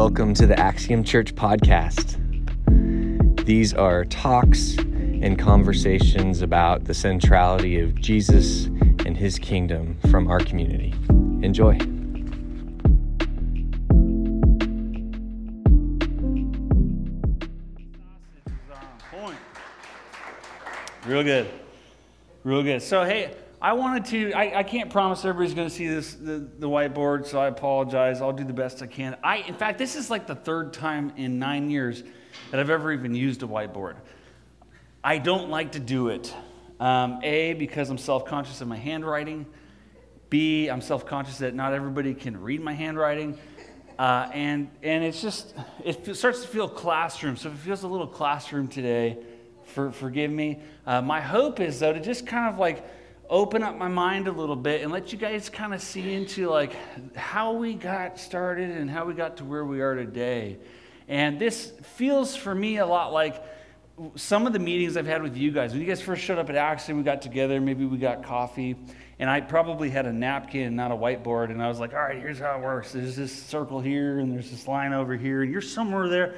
Welcome to the Axiom Church podcast. These are talks and conversations about the centrality of Jesus and his kingdom from our community. Enjoy. Real good. Real good. So, hey, I wanted to, I, I can't promise everybody's going to see this, the, the whiteboard, so I apologize. I'll do the best I can. I, in fact, this is like the third time in nine years that I've ever even used a whiteboard. I don't like to do it. Um, a, because I'm self conscious of my handwriting. B, I'm self conscious that not everybody can read my handwriting. Uh, and, and it's just, it starts to feel classroom. So if it feels a little classroom today, for, forgive me. Uh, my hope is, though, to just kind of like, open up my mind a little bit and let you guys kind of see into like how we got started and how we got to where we are today. And this feels for me a lot like some of the meetings I've had with you guys. When you guys first showed up at Axiom, we got together, maybe we got coffee, and I probably had a napkin, not a whiteboard, and I was like, all right, here's how it works. There's this circle here, and there's this line over here, and you're somewhere there.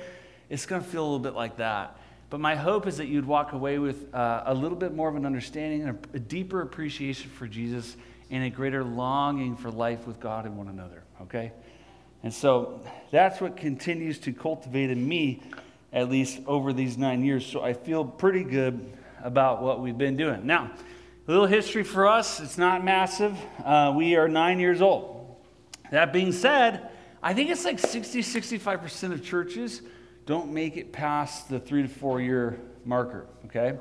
It's going to feel a little bit like that. But my hope is that you'd walk away with uh, a little bit more of an understanding and a, a deeper appreciation for Jesus and a greater longing for life with God and one another, okay? And so that's what continues to cultivate in me, at least over these nine years. So I feel pretty good about what we've been doing. Now, a little history for us it's not massive. Uh, we are nine years old. That being said, I think it's like 60, 65% of churches don't make it past the three to four year marker, okay?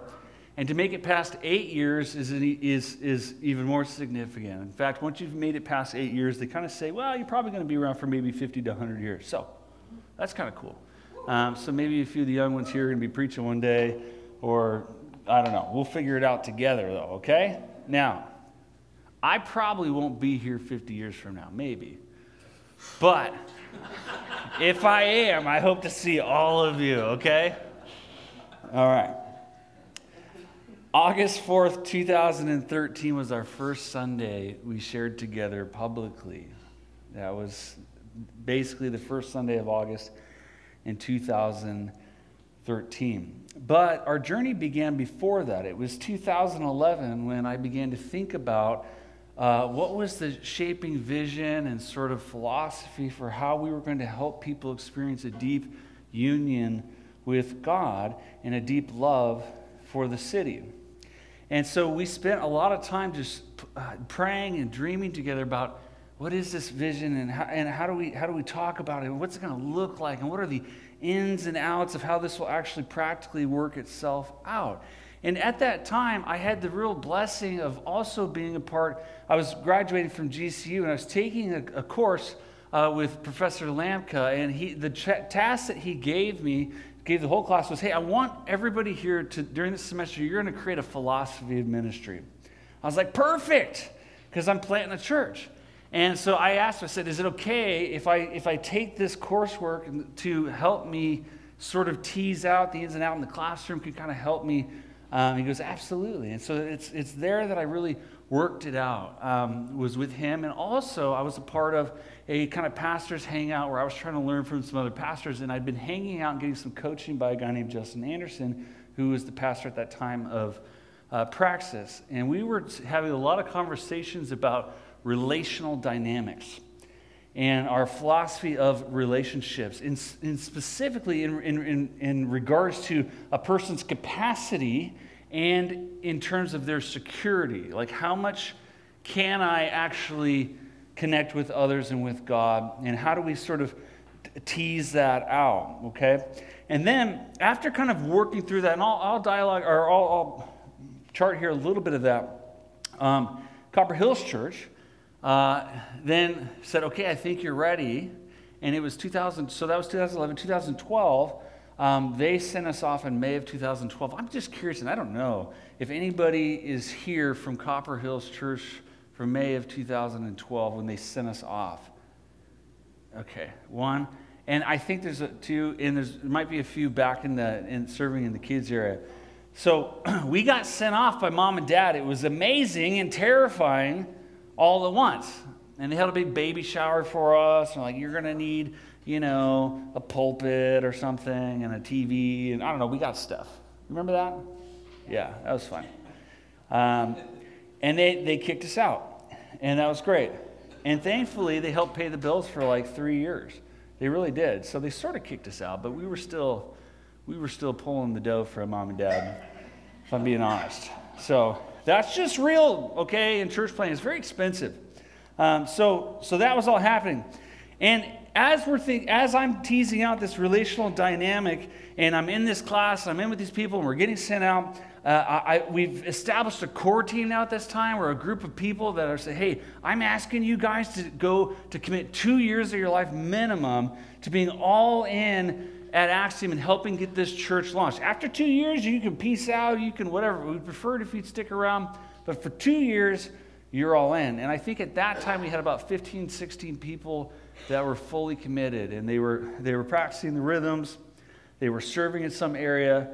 And to make it past eight years is, is, is even more significant. In fact, once you've made it past eight years, they kind of say, well, you're probably going to be around for maybe 50 to 100 years. So that's kind of cool. Um, so maybe a few of the young ones here are going to be preaching one day, or I don't know. We'll figure it out together, though, okay? Now, I probably won't be here 50 years from now, maybe. But if I am, I hope to see all of you, okay? All right. August 4th, 2013 was our first Sunday we shared together publicly. That was basically the first Sunday of August in 2013. But our journey began before that. It was 2011 when I began to think about uh, what was the shaping vision and sort of philosophy for how we were going to help people experience a deep union with God and a deep love for the city? And so we spent a lot of time just uh, praying and dreaming together about what is this vision and how, and how do we how do we talk about it? And what's it going to look like? And what are the ins and outs of how this will actually practically work itself out and at that time, I had the real blessing of also being a part. I was graduating from GCU and I was taking a, a course uh, with Professor Lamka. And he, the ch- task that he gave me, gave the whole class, was hey, I want everybody here to, during this semester, you're going to create a philosophy of ministry. I was like, perfect, because I'm planting a church. And so I asked, I said, is it okay if I, if I take this coursework to help me sort of tease out the ins and outs in the classroom, can kind of help me um, he goes, absolutely. And so it's, it's there that I really worked it out, um, was with him. And also, I was a part of a kind of pastor's hangout where I was trying to learn from some other pastors. And I'd been hanging out and getting some coaching by a guy named Justin Anderson, who was the pastor at that time of uh, Praxis. And we were having a lot of conversations about relational dynamics and our philosophy of relationships, in, in specifically in, in, in, regards to a person's capacity and in terms of their security. Like, how much can I actually connect with others and with God? And how do we sort of tease that out? Okay? And then, after kind of working through that, and I'll, I'll dialogue or I'll, I'll, chart here a little bit of that. Um, Copper Hills Church uh, then said, okay, I think you're ready. And it was 2000, so that was 2011. 2012, um, they sent us off in May of 2012. I'm just curious, and I don't know if anybody is here from Copper Hills Church from May of 2012 when they sent us off. Okay, one. And I think there's a, two, and there's, there might be a few back in the in serving in the kids area. So we got sent off by mom and dad. It was amazing and terrifying all at once. And they held a big baby shower for us. And like, you're going to need, you know, a pulpit or something and a TV. And I don't know, we got stuff. Remember that? Yeah, that was fun. Um, and they, they kicked us out. And that was great. And thankfully, they helped pay the bills for like three years. They really did. So they sort of kicked us out, but we were still, we were still pulling the dough for mom and dad, if I'm being honest. So that's just real, okay? And church planting is very expensive. Um, so, so that was all happening. And as we're think, as I'm teasing out this relational dynamic, and I'm in this class, I'm in with these people, and we're getting sent out. Uh, I, we've established a core team now at this time. We're a group of people that are saying, "Hey, I'm asking you guys to go to commit two years of your life minimum to being all in at Axiom and helping get this church launched. After two years, you can peace out. You can whatever. We'd prefer it if you'd stick around, but for two years, you're all in. And I think at that time we had about 15, 16 people that were fully committed, and they were they were practicing the rhythms. They were serving in some area.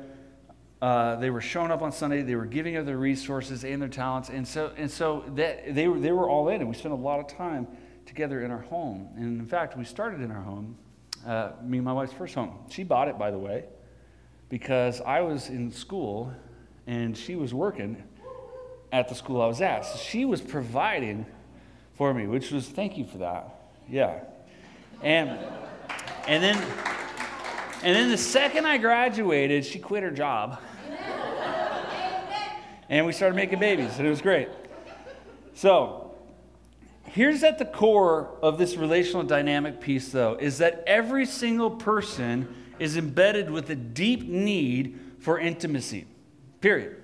Uh, they were showing up on Sunday. They were giving of their resources and their talents, and so and so that they were they were all in, and we spent a lot of time together in our home. And in fact, we started in our home. Uh, me and my wife's first home. She bought it, by the way, because I was in school and she was working at the school I was at. So she was providing for me, which was thank you for that. Yeah. And and then and then the second I graduated, she quit her job. and we started making babies, and it was great. So, here's at the core of this relational dynamic piece, though, is that every single person is embedded with a deep need for intimacy. Period.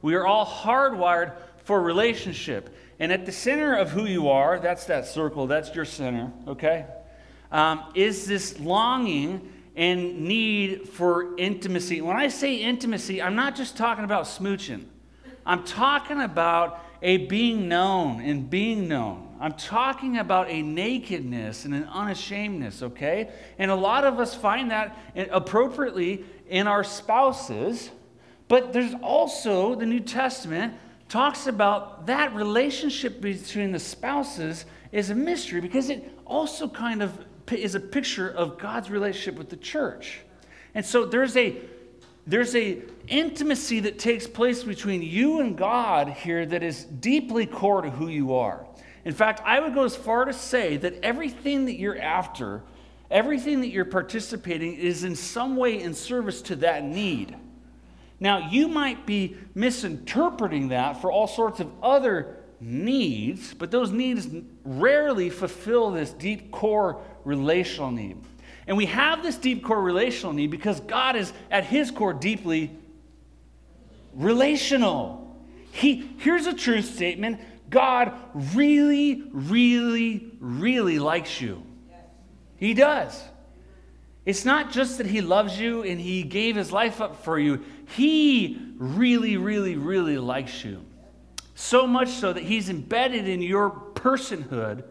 We are all hardwired for relationship. And at the center of who you are, that's that circle, that's your center, okay? Um, is this longing and need for intimacy. When I say intimacy, I'm not just talking about smooching, I'm talking about a being known and being known. I'm talking about a nakedness and an unashamedness, okay? And a lot of us find that appropriately in our spouses, but there's also the New Testament talks about that relationship between the spouses is a mystery because it also kind of is a picture of God's relationship with the church. And so there's a there's a intimacy that takes place between you and God here that is deeply core to who you are. In fact, I would go as far to say that everything that you're after, everything that you're participating is in some way in service to that need. Now, you might be misinterpreting that for all sorts of other needs, but those needs rarely fulfill this deep core relational need. And we have this deep core relational need because God is at his core deeply relational. He, here's a truth statement God really, really, really likes you. He does. It's not just that he loves you and he gave his life up for you, he really, really, really likes you. So much so that he's embedded in your personhood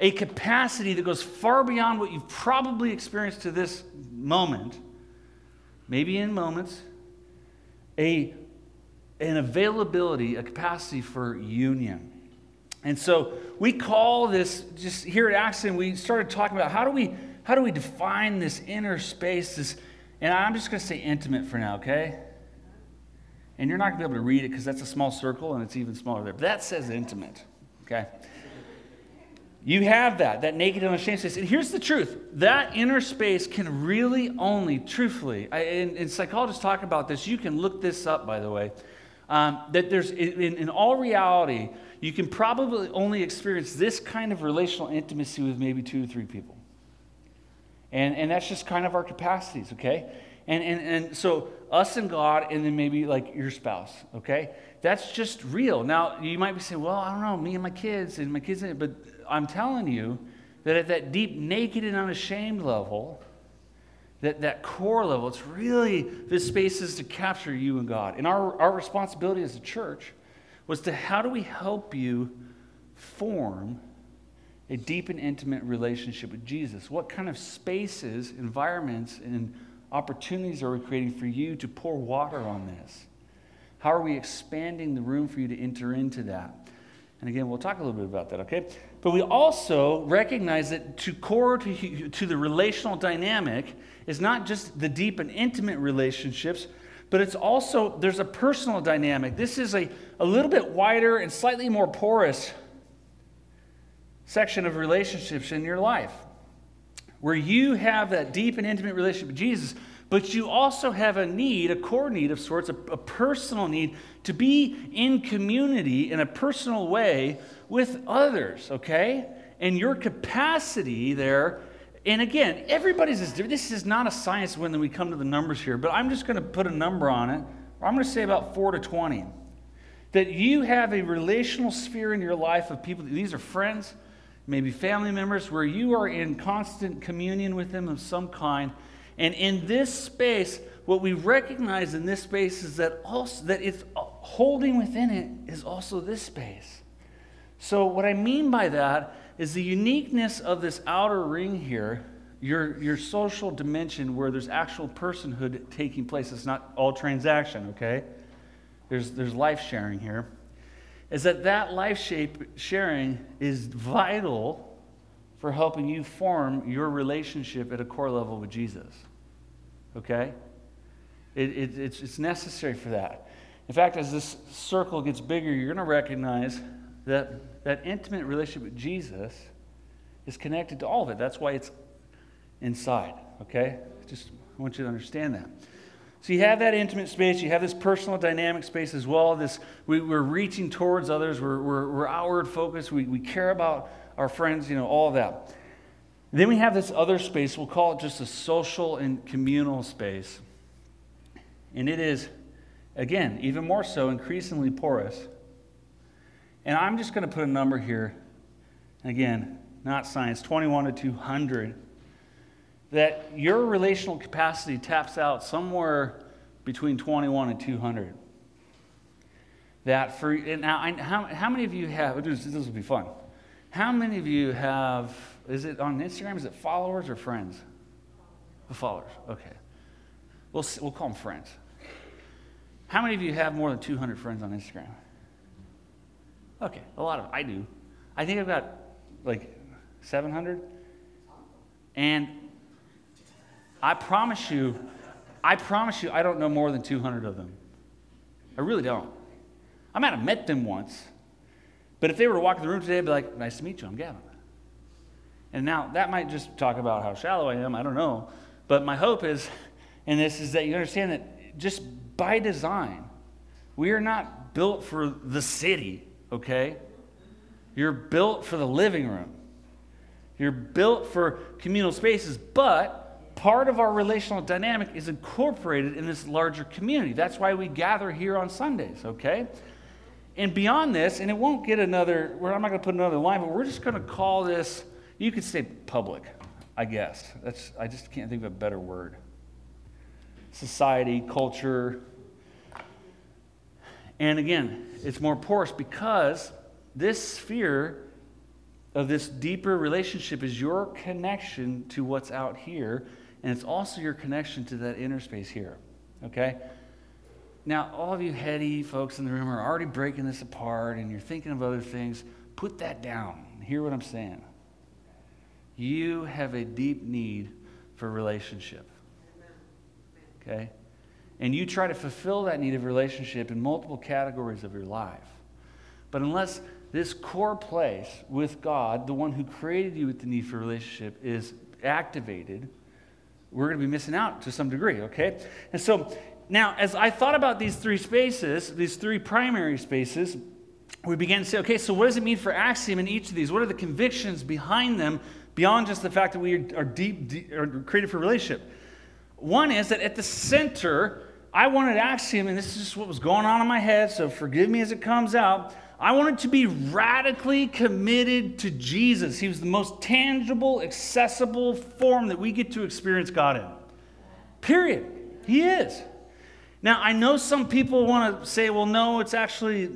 a capacity that goes far beyond what you've probably experienced to this moment, maybe in moments, a, an availability, a capacity for union. And so we call this, just here at Axiom, we started talking about how do we, how do we define this inner space, this, and I'm just going to say intimate for now, okay? And you're not going to be able to read it because that's a small circle and it's even smaller there. But that says intimate, okay? You have that, that naked and unashamed space. And here's the truth that inner space can really only, truthfully, I, and, and, psychologists talk about this. You can look this up, by the way. Um, that there's, in, in all reality, you can probably only experience this kind of relational intimacy with maybe two or three people. And, and that's just kind of our capacities, okay? And, and, and so, us and God, and then maybe like your spouse, okay? That's just real. Now, you might be saying, well, I don't know, me and my kids, and my kids, but I'm telling you that at that deep, naked, and unashamed level, that, that core level, it's really this space is to capture you and God. And our, our responsibility as a church was to how do we help you form a deep and intimate relationship with Jesus? What kind of spaces, environments, and opportunities are we creating for you to pour water on this? How are we expanding the room for you to enter into that? And again, we'll talk a little bit about that, okay? But we also recognize that to core to, to the relational dynamic is not just the deep and intimate relationships, but it's also, there's a personal dynamic. This is a, a little bit wider and slightly more porous section of relationships in your life where you have that deep and intimate relationship with Jesus, but you also have a need, a core need of sorts, a, a, personal need to be in community in a personal way with others, okay? And your capacity there, and again, everybody's is different. This is not a science when we come to the numbers here, but I'm just going to put a number on it. I'm going to say about 4 to 20. That you have a relational sphere in your life of people, these are friends, maybe family members, where you are in constant communion with them of some kind and in this space, what we recognize in this space is that also that it's uh, holding within it is also this space. So what I mean by that is the uniqueness of this outer ring here, your, your social dimension where there's actual personhood taking place. It's not all transaction, okay? There's, there's life sharing here. Is that that life shape sharing is vital for helping you form your relationship at a core level with Jesus okay? It, it, it's, it's necessary for that. In fact, as this circle gets bigger, you're going to recognize that that intimate relationship with Jesus is connected to all of it. That's why it's inside, okay? Just I want you to understand that. So you have that intimate space, you have this personal dynamic space as well. This we, are reaching towards others, we're, we're, we're outward focused, we, we care about our friends, you know, all that. Then we have this other space, we'll call it just a social and communal space. And it is, again, even more so, increasingly porous. And I'm just going to put a number here. Again, not science, 21 to 200. That your relational capacity taps out somewhere between 21 and 200. That for, now, I, how, how many of you have, this, this will be fun. How many of you have is it on Instagram? Is it followers or friends? Followers. Okay. We'll, we'll call them friends. How many of you have more than 200 friends on Instagram? Okay, a lot of I do. I think I've got like 700. And I promise you, I promise you, I don't know more than 200 of them. I really don't. I might have met them once, but if they were to walk in the room today, I'd be like, nice to meet you, I'm Gavin. And now that might just talk about how shallow I am, I don't know. But my hope is in this is that you understand that just by design, we are not built for the city, okay? You're built for the living room. You're built for communal spaces, but part of our relational dynamic is incorporated in this larger community. That's why we gather here on Sundays, okay? And beyond this, and it won't get another, I'm not going to put another line, but we're just going to call this you could say public, I guess. That's, I just can't think of a better word. Society, culture. And again, it's more porous because this sphere of this deeper relationship is your connection to what's out here, and it's also your connection to that inner space here. Okay? Now, all of you heady folks in the room are already breaking this apart and you're thinking of other things. Put that down. Hear what I'm saying. You have a deep need for relationship. Okay? And you try to fulfill that need of relationship in multiple categories of your life. But unless this core place with God, the one who created you with the need for relationship, is activated, we're going to be missing out to some degree, okay? And so now, as I thought about these three spaces, these three primary spaces, we began to say, okay, so what does it mean for Axiom in each of these? What are the convictions behind them beyond just the fact that we are deep, deep are created for relationship. One is that at the center, I wanted Axiom, and this is just what was going on in my head, so forgive me as it comes out. I wanted to be radically committed to Jesus. He was the most tangible, accessible form that we get to experience God in. Period. He is. Now, I know some people want to say, well, no, it's actually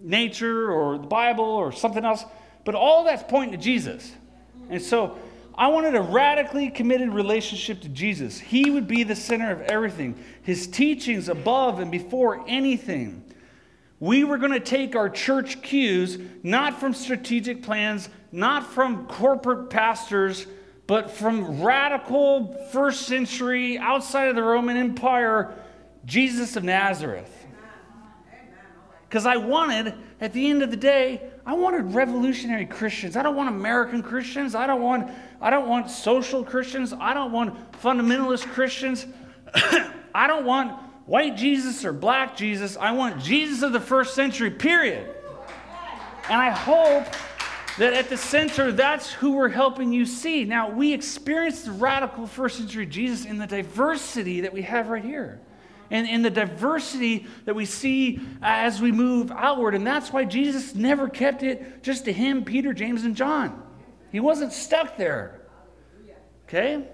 nature or the Bible or something else, but all that's pointing to Jesus. And so I wanted a radically committed relationship to Jesus. He would be the center of everything, his teachings above and before anything. we were going to take our church cues not from strategic plans, not from corporate pastors, but from radical first century, outside of the Roman Empire, Jesus of Nazareth. Because I wanted, at the end of the day, I wanted revolutionary Christians. I don't want American Christians. I don't want, I don't want social Christians. I don't want fundamentalist Christians. I don't want white Jesus or black Jesus. I want Jesus of the first century, period. And I hope that at the center, that's who we're helping you see. Now, we experience the radical first century Jesus in the diversity that we have right here. And in the diversity that we see as we move outward. And that's why Jesus never kept it just to him, Peter, James, and John. He wasn't stuck there. Okay?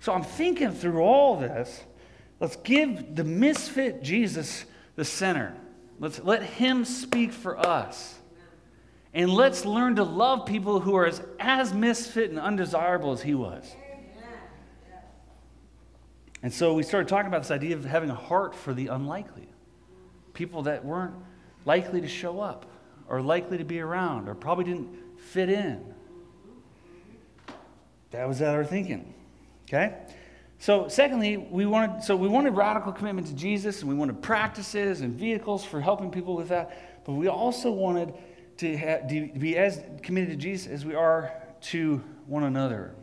So I'm thinking through all this. Let's give the misfit Jesus the center. Let's let him speak for us. And let's learn to love people who are as, as misfit and undesirable as he was. And so we started talking about this idea of having a heart for the unlikely people that weren't likely to show up or likely to be around or probably didn't fit in. That was our thinking. Okay? So, secondly, we wanted so we wanted radical commitment to Jesus, and we wanted practices and vehicles for helping people with that. But we also wanted to, have, to be as committed to Jesus as we are to one another.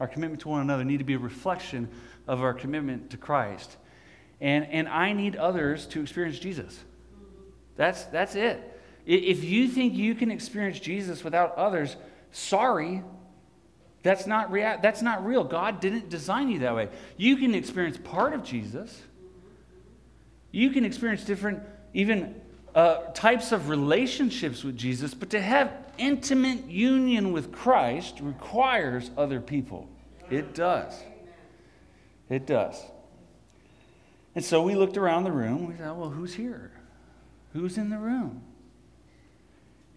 Our commitment to one another need to be a reflection of our commitment to Christ. And, and I need others to experience Jesus. That's, that's it. If you think you can experience Jesus without others, sorry, that's not, rea- that's not real. God didn't design you that way. You can experience part of Jesus. You can experience different, even uh, types of relationships with Jesus, but to have intimate union with Christ requires other people. It does. It does. And so we looked around the room. We thought, well, who's here? Who's in the room?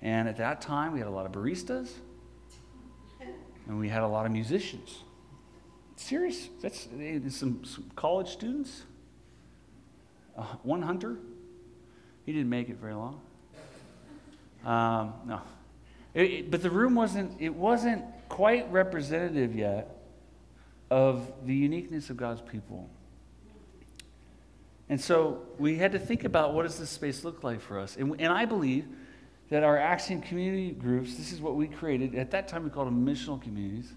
And at that time, we had a lot of baristas and we had a lot of musicians. Serious? That's some, some college students. Uh, one hunter he didn't make it very long. Um, no. It, it, but the room wasn't, it wasn't quite representative yet of the uniqueness of God's people. And so we had to think about what does this space look like for us. And, and I believe that our Axiom community groups, this is what we created, at that time we called them missional communities,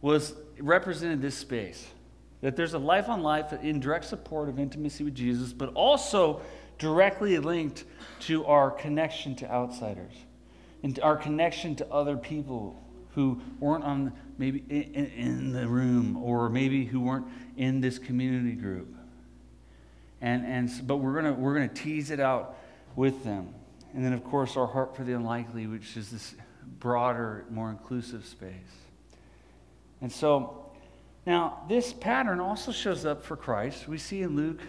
was represented this space. That there's a life on life uh, in direct support of intimacy with Jesus, but also directly linked to our connection to outsiders and our connection to other people who weren't on maybe in, the room or maybe who weren't in this community group. And, and but we're gonna we're gonna tease it out with them. And then of course our heart for the unlikely, which is this broader, more inclusive space. And so now this pattern also shows up for Christ. We see in Luke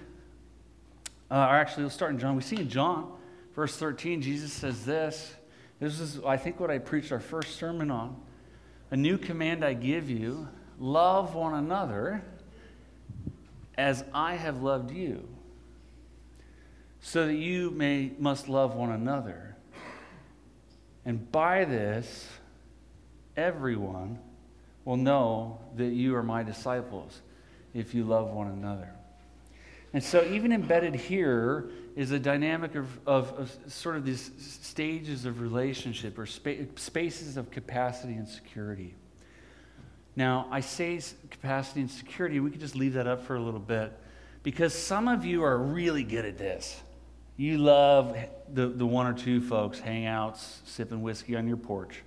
uh, or actually, we'll start in John. We see in John, verse 13, Jesus says this. This is, I think, what I preached our first sermon on. A new command I give you love one another as I have loved you, so that you may, must love one another. And by this, everyone will know that you are my disciples if you love one another. And so, even embedded here is a dynamic of, of, of sort of these stages of relationship or spa- spaces of capacity and security. Now, I say capacity and security, we could just leave that up for a little bit because some of you are really good at this. You love the, the one or two folks, hangouts, sipping whiskey on your porch,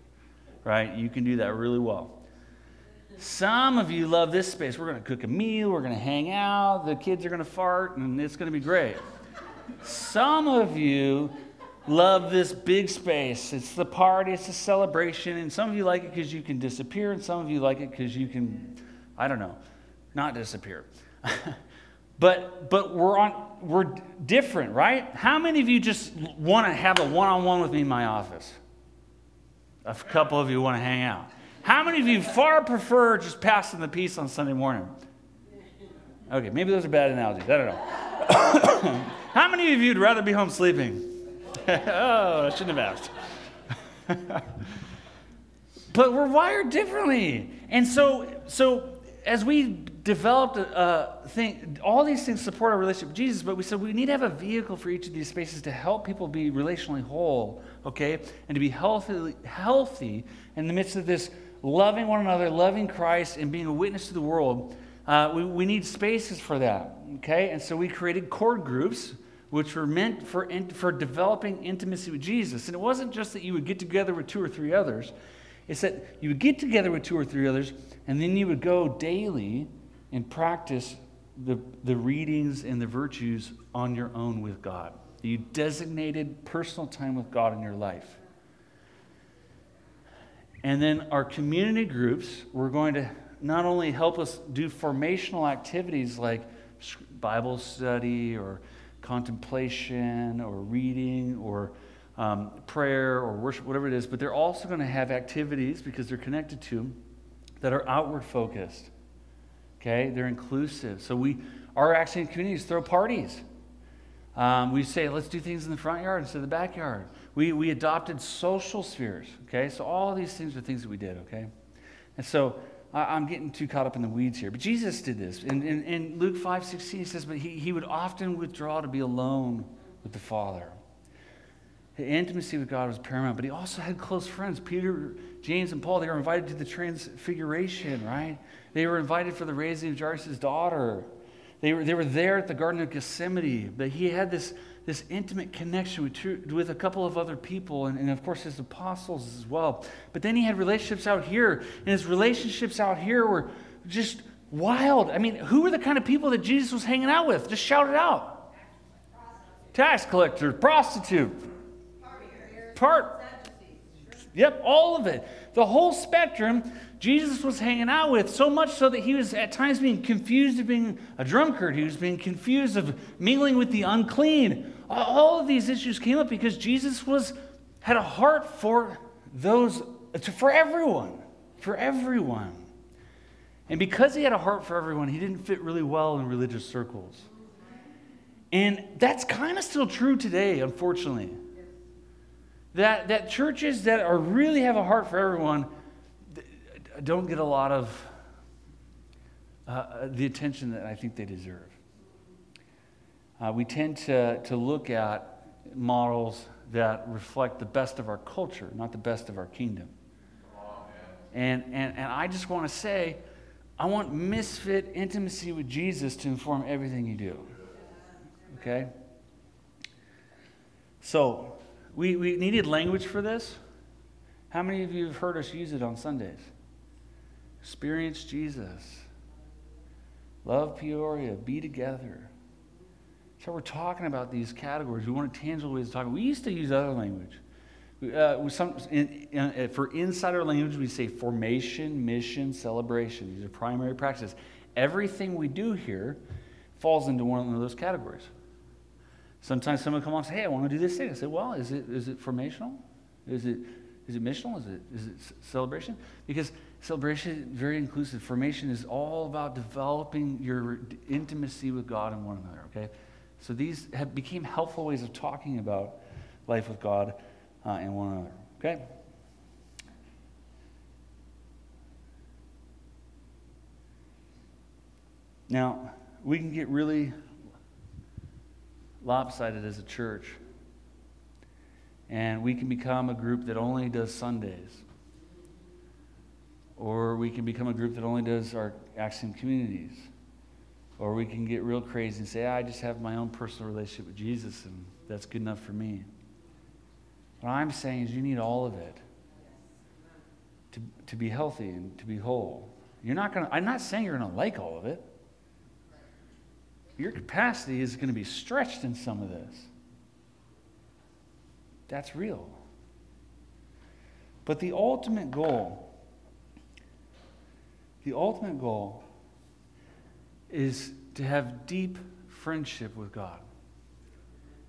right? You can do that really well. Some of you love this space. We're going to cook a meal, we're going to hang out, the kids are going to fart, and it's going to be great. Some of you love this big space. It's the party, it's a celebration, and some of you like it because you can disappear, and some of you like it because you can, I don't know, not disappear. but but we're on we're different, right? How many of you just want to have a one-on-one with me in my office? A couple of you want to hang out. How many of you far prefer just passing the peace on Sunday morning? Okay, maybe those are bad analogies. I don't know. How many of you would rather be home sleeping? oh, I shouldn't have asked. but we're wired differently. And so, so as we developed a, a thing, all these things support our relationship with Jesus, but we said we need to have a vehicle for each of these spaces to help people be relationally whole, okay? And to be healthy, healthy in the midst of this loving one another, loving Christ, and being a witness to the world. Uh, we, we need spaces for that, okay? And so we created core groups, which were meant for, for developing intimacy with Jesus. And it wasn't just that you would get together with two or three others, it's that you would get together with two or three others, and then you would go daily and practice the, the readings and the virtues on your own with God. You designated personal time with God in your life. And then our community groups were going to not only help us do formational activities like Bible study or contemplation or reading or um, prayer or worship, whatever it is, but they're also going to have activities because they're connected to that are outward focused. Okay, they're inclusive. So we, our Axiom communities throw parties. Um, we say, let's do things in the front yard instead of the backyard. We, we adopted social spheres. Okay, so all these things are things that we did. Okay, and so I, am getting too caught up in the weeds here, but Jesus did this. In, in, in Luke 5 16, he says, but he, he would often withdraw to be alone with the Father. The intimacy with God was paramount, but he also had close friends. Peter, James, and Paul, they were invited to the transfiguration, right? They were invited for the raising of Jairus' daughter. They were, they were there at the Garden of Gethsemane, but he had this, this intimate connection with, with a couple of other people, and, and of course his apostles as well. But then he had relationships out here, and his relationships out here were just wild. I mean, who were the kind of people that Jesus was hanging out with? Just shout it out. Tax collector, prostitute, part. Yep, all of it. The whole spectrum Jesus was hanging out with, so much so that he was at times being confused of being a drunkard. He was being confused of mingling with the unclean. All of these issues came up because Jesus was had a heart for those for everyone, for everyone. And because he had a heart for everyone, he didn't fit really well in religious circles. And that's kind of still true today, unfortunately. That, that churches that are really have a heart for everyone don't get a lot of uh, uh, the attention that I think they deserve. Uh, we tend to, to look at models that reflect the best of our culture, not the best of our kingdom. And, and, and I just want to say, I want misfit intimacy with Jesus to inform everything you do. Okay? So, we, we needed language for this. How many of you have heard us use it on Sundays? Experience Jesus. Love Peoria. Be together. So we're talking about these categories. We want a tangible ways to talk. We used to use other language. Uh, some, in, in, uh, for insider language, we say formation, mission, celebration. These are primary practices. Everything we do here falls into one of those categories. Sometimes someone comes and says, Hey, I want to do this thing. I say, Well, is it, is it formational? Is it, is it missional? Is it, is it celebration? Because celebration is very inclusive. Formation is all about developing your intimacy with God and one another, okay? So these have became helpful ways of talking about life with God uh, and one another, okay? Now, we can get really lopsided as a church. And we can become a group that only does Sundays. Or we can become a group that only does our Axiom communities. Or we can get real crazy and say, ah, I just have my own personal relationship with Jesus and that's good enough for me. What I'm saying is you need all of it to, to be healthy and to be whole. You're not gonna, I'm not saying you're going to like all of it your capacity is going to be stretched in some of this. That's real. But the ultimate goal, the ultimate goal is to have deep friendship with God.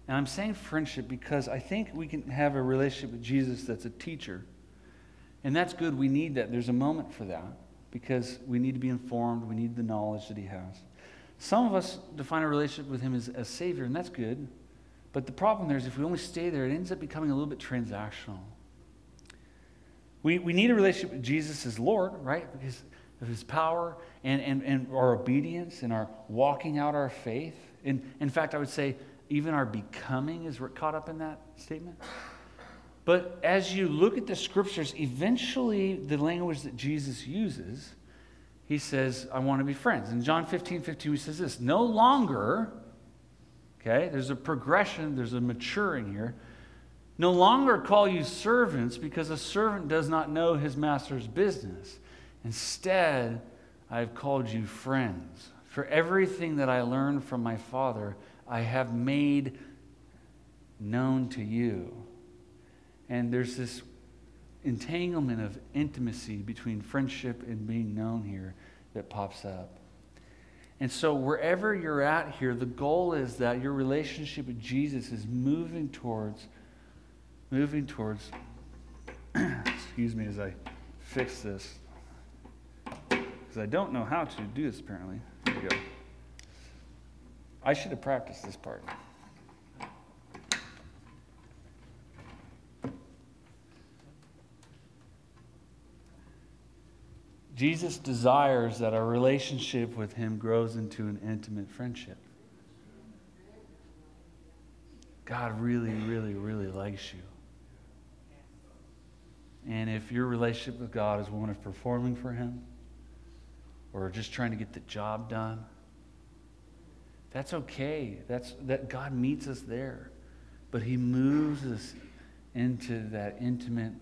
And I'm saying friendship because I think we can have a relationship with Jesus that's a teacher. And that's good. We need that. There's a moment for that because we need to be informed. We need the knowledge that he has. Some of us define a relationship with Him as a Savior, and that's good. But the problem there is if we only stay there, it ends up becoming a little bit transactional. We, we need a relationship with Jesus as Lord, right? Because of his power and, and, and our obedience and our walking out our faith. And in fact, I would say even our becoming is caught up in that statement. But as you look at the scriptures, eventually the language that Jesus uses, he says, I want to be friends. In John 15, 15, he says this No longer, okay, there's a progression, there's a maturing here. No longer call you servants because a servant does not know his master's business. Instead, I have called you friends. For everything that I learned from my Father, I have made known to you. And there's this entanglement of intimacy between friendship and being known here that pops up. And so, wherever you're at here, the goal is that your relationship with Jesus is moving towards, moving towards, excuse me as I fix this because I don't know how to do this apparently. Here we go. I should have practiced this part. Jesus desires that our relationship with Him grows into an intimate friendship. God really, really, really likes you. And if your relationship with God is one of performing for Him, or just trying to get the job done. That's okay. That's that God meets us there. But he moves us into that intimate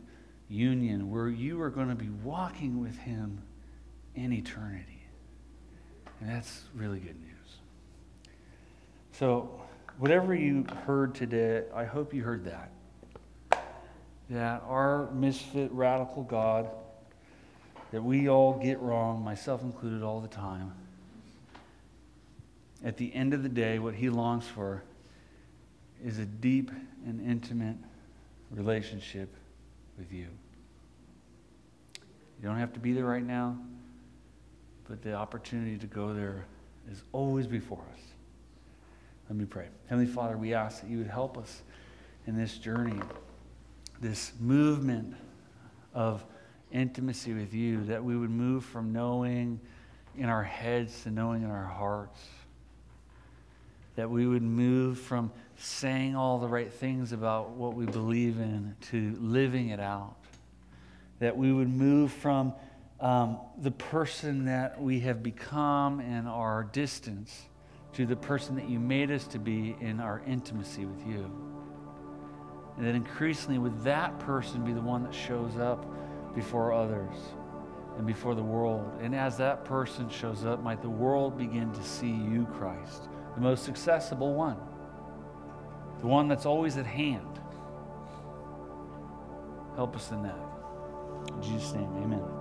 union where you are going to be walking with him in eternity. And that's really good news. So, whatever you heard today, I hope you heard that. That our misfit radical God that we all get wrong, myself included, all the time. At the end of the day, what he longs for is a deep and intimate relationship with you. You don't have to be there right now, but the opportunity to go there is always before us. Let me pray. Heavenly Father, we ask that you would help us in this journey, this movement of intimacy with you, that we would move from knowing in our heads to knowing in our hearts. That we would move from saying all the right things about what we believe in to living it out. That we would move from um, the person that we have become and our distance to the person that you made us to be in our intimacy with you. And that increasingly, would that person, be the one that shows up before others and before the world. And as that person shows up, might the world begin to see you, Christ, the most accessible one, the one that's always at hand. Help us in that. In Jesus' name, amen.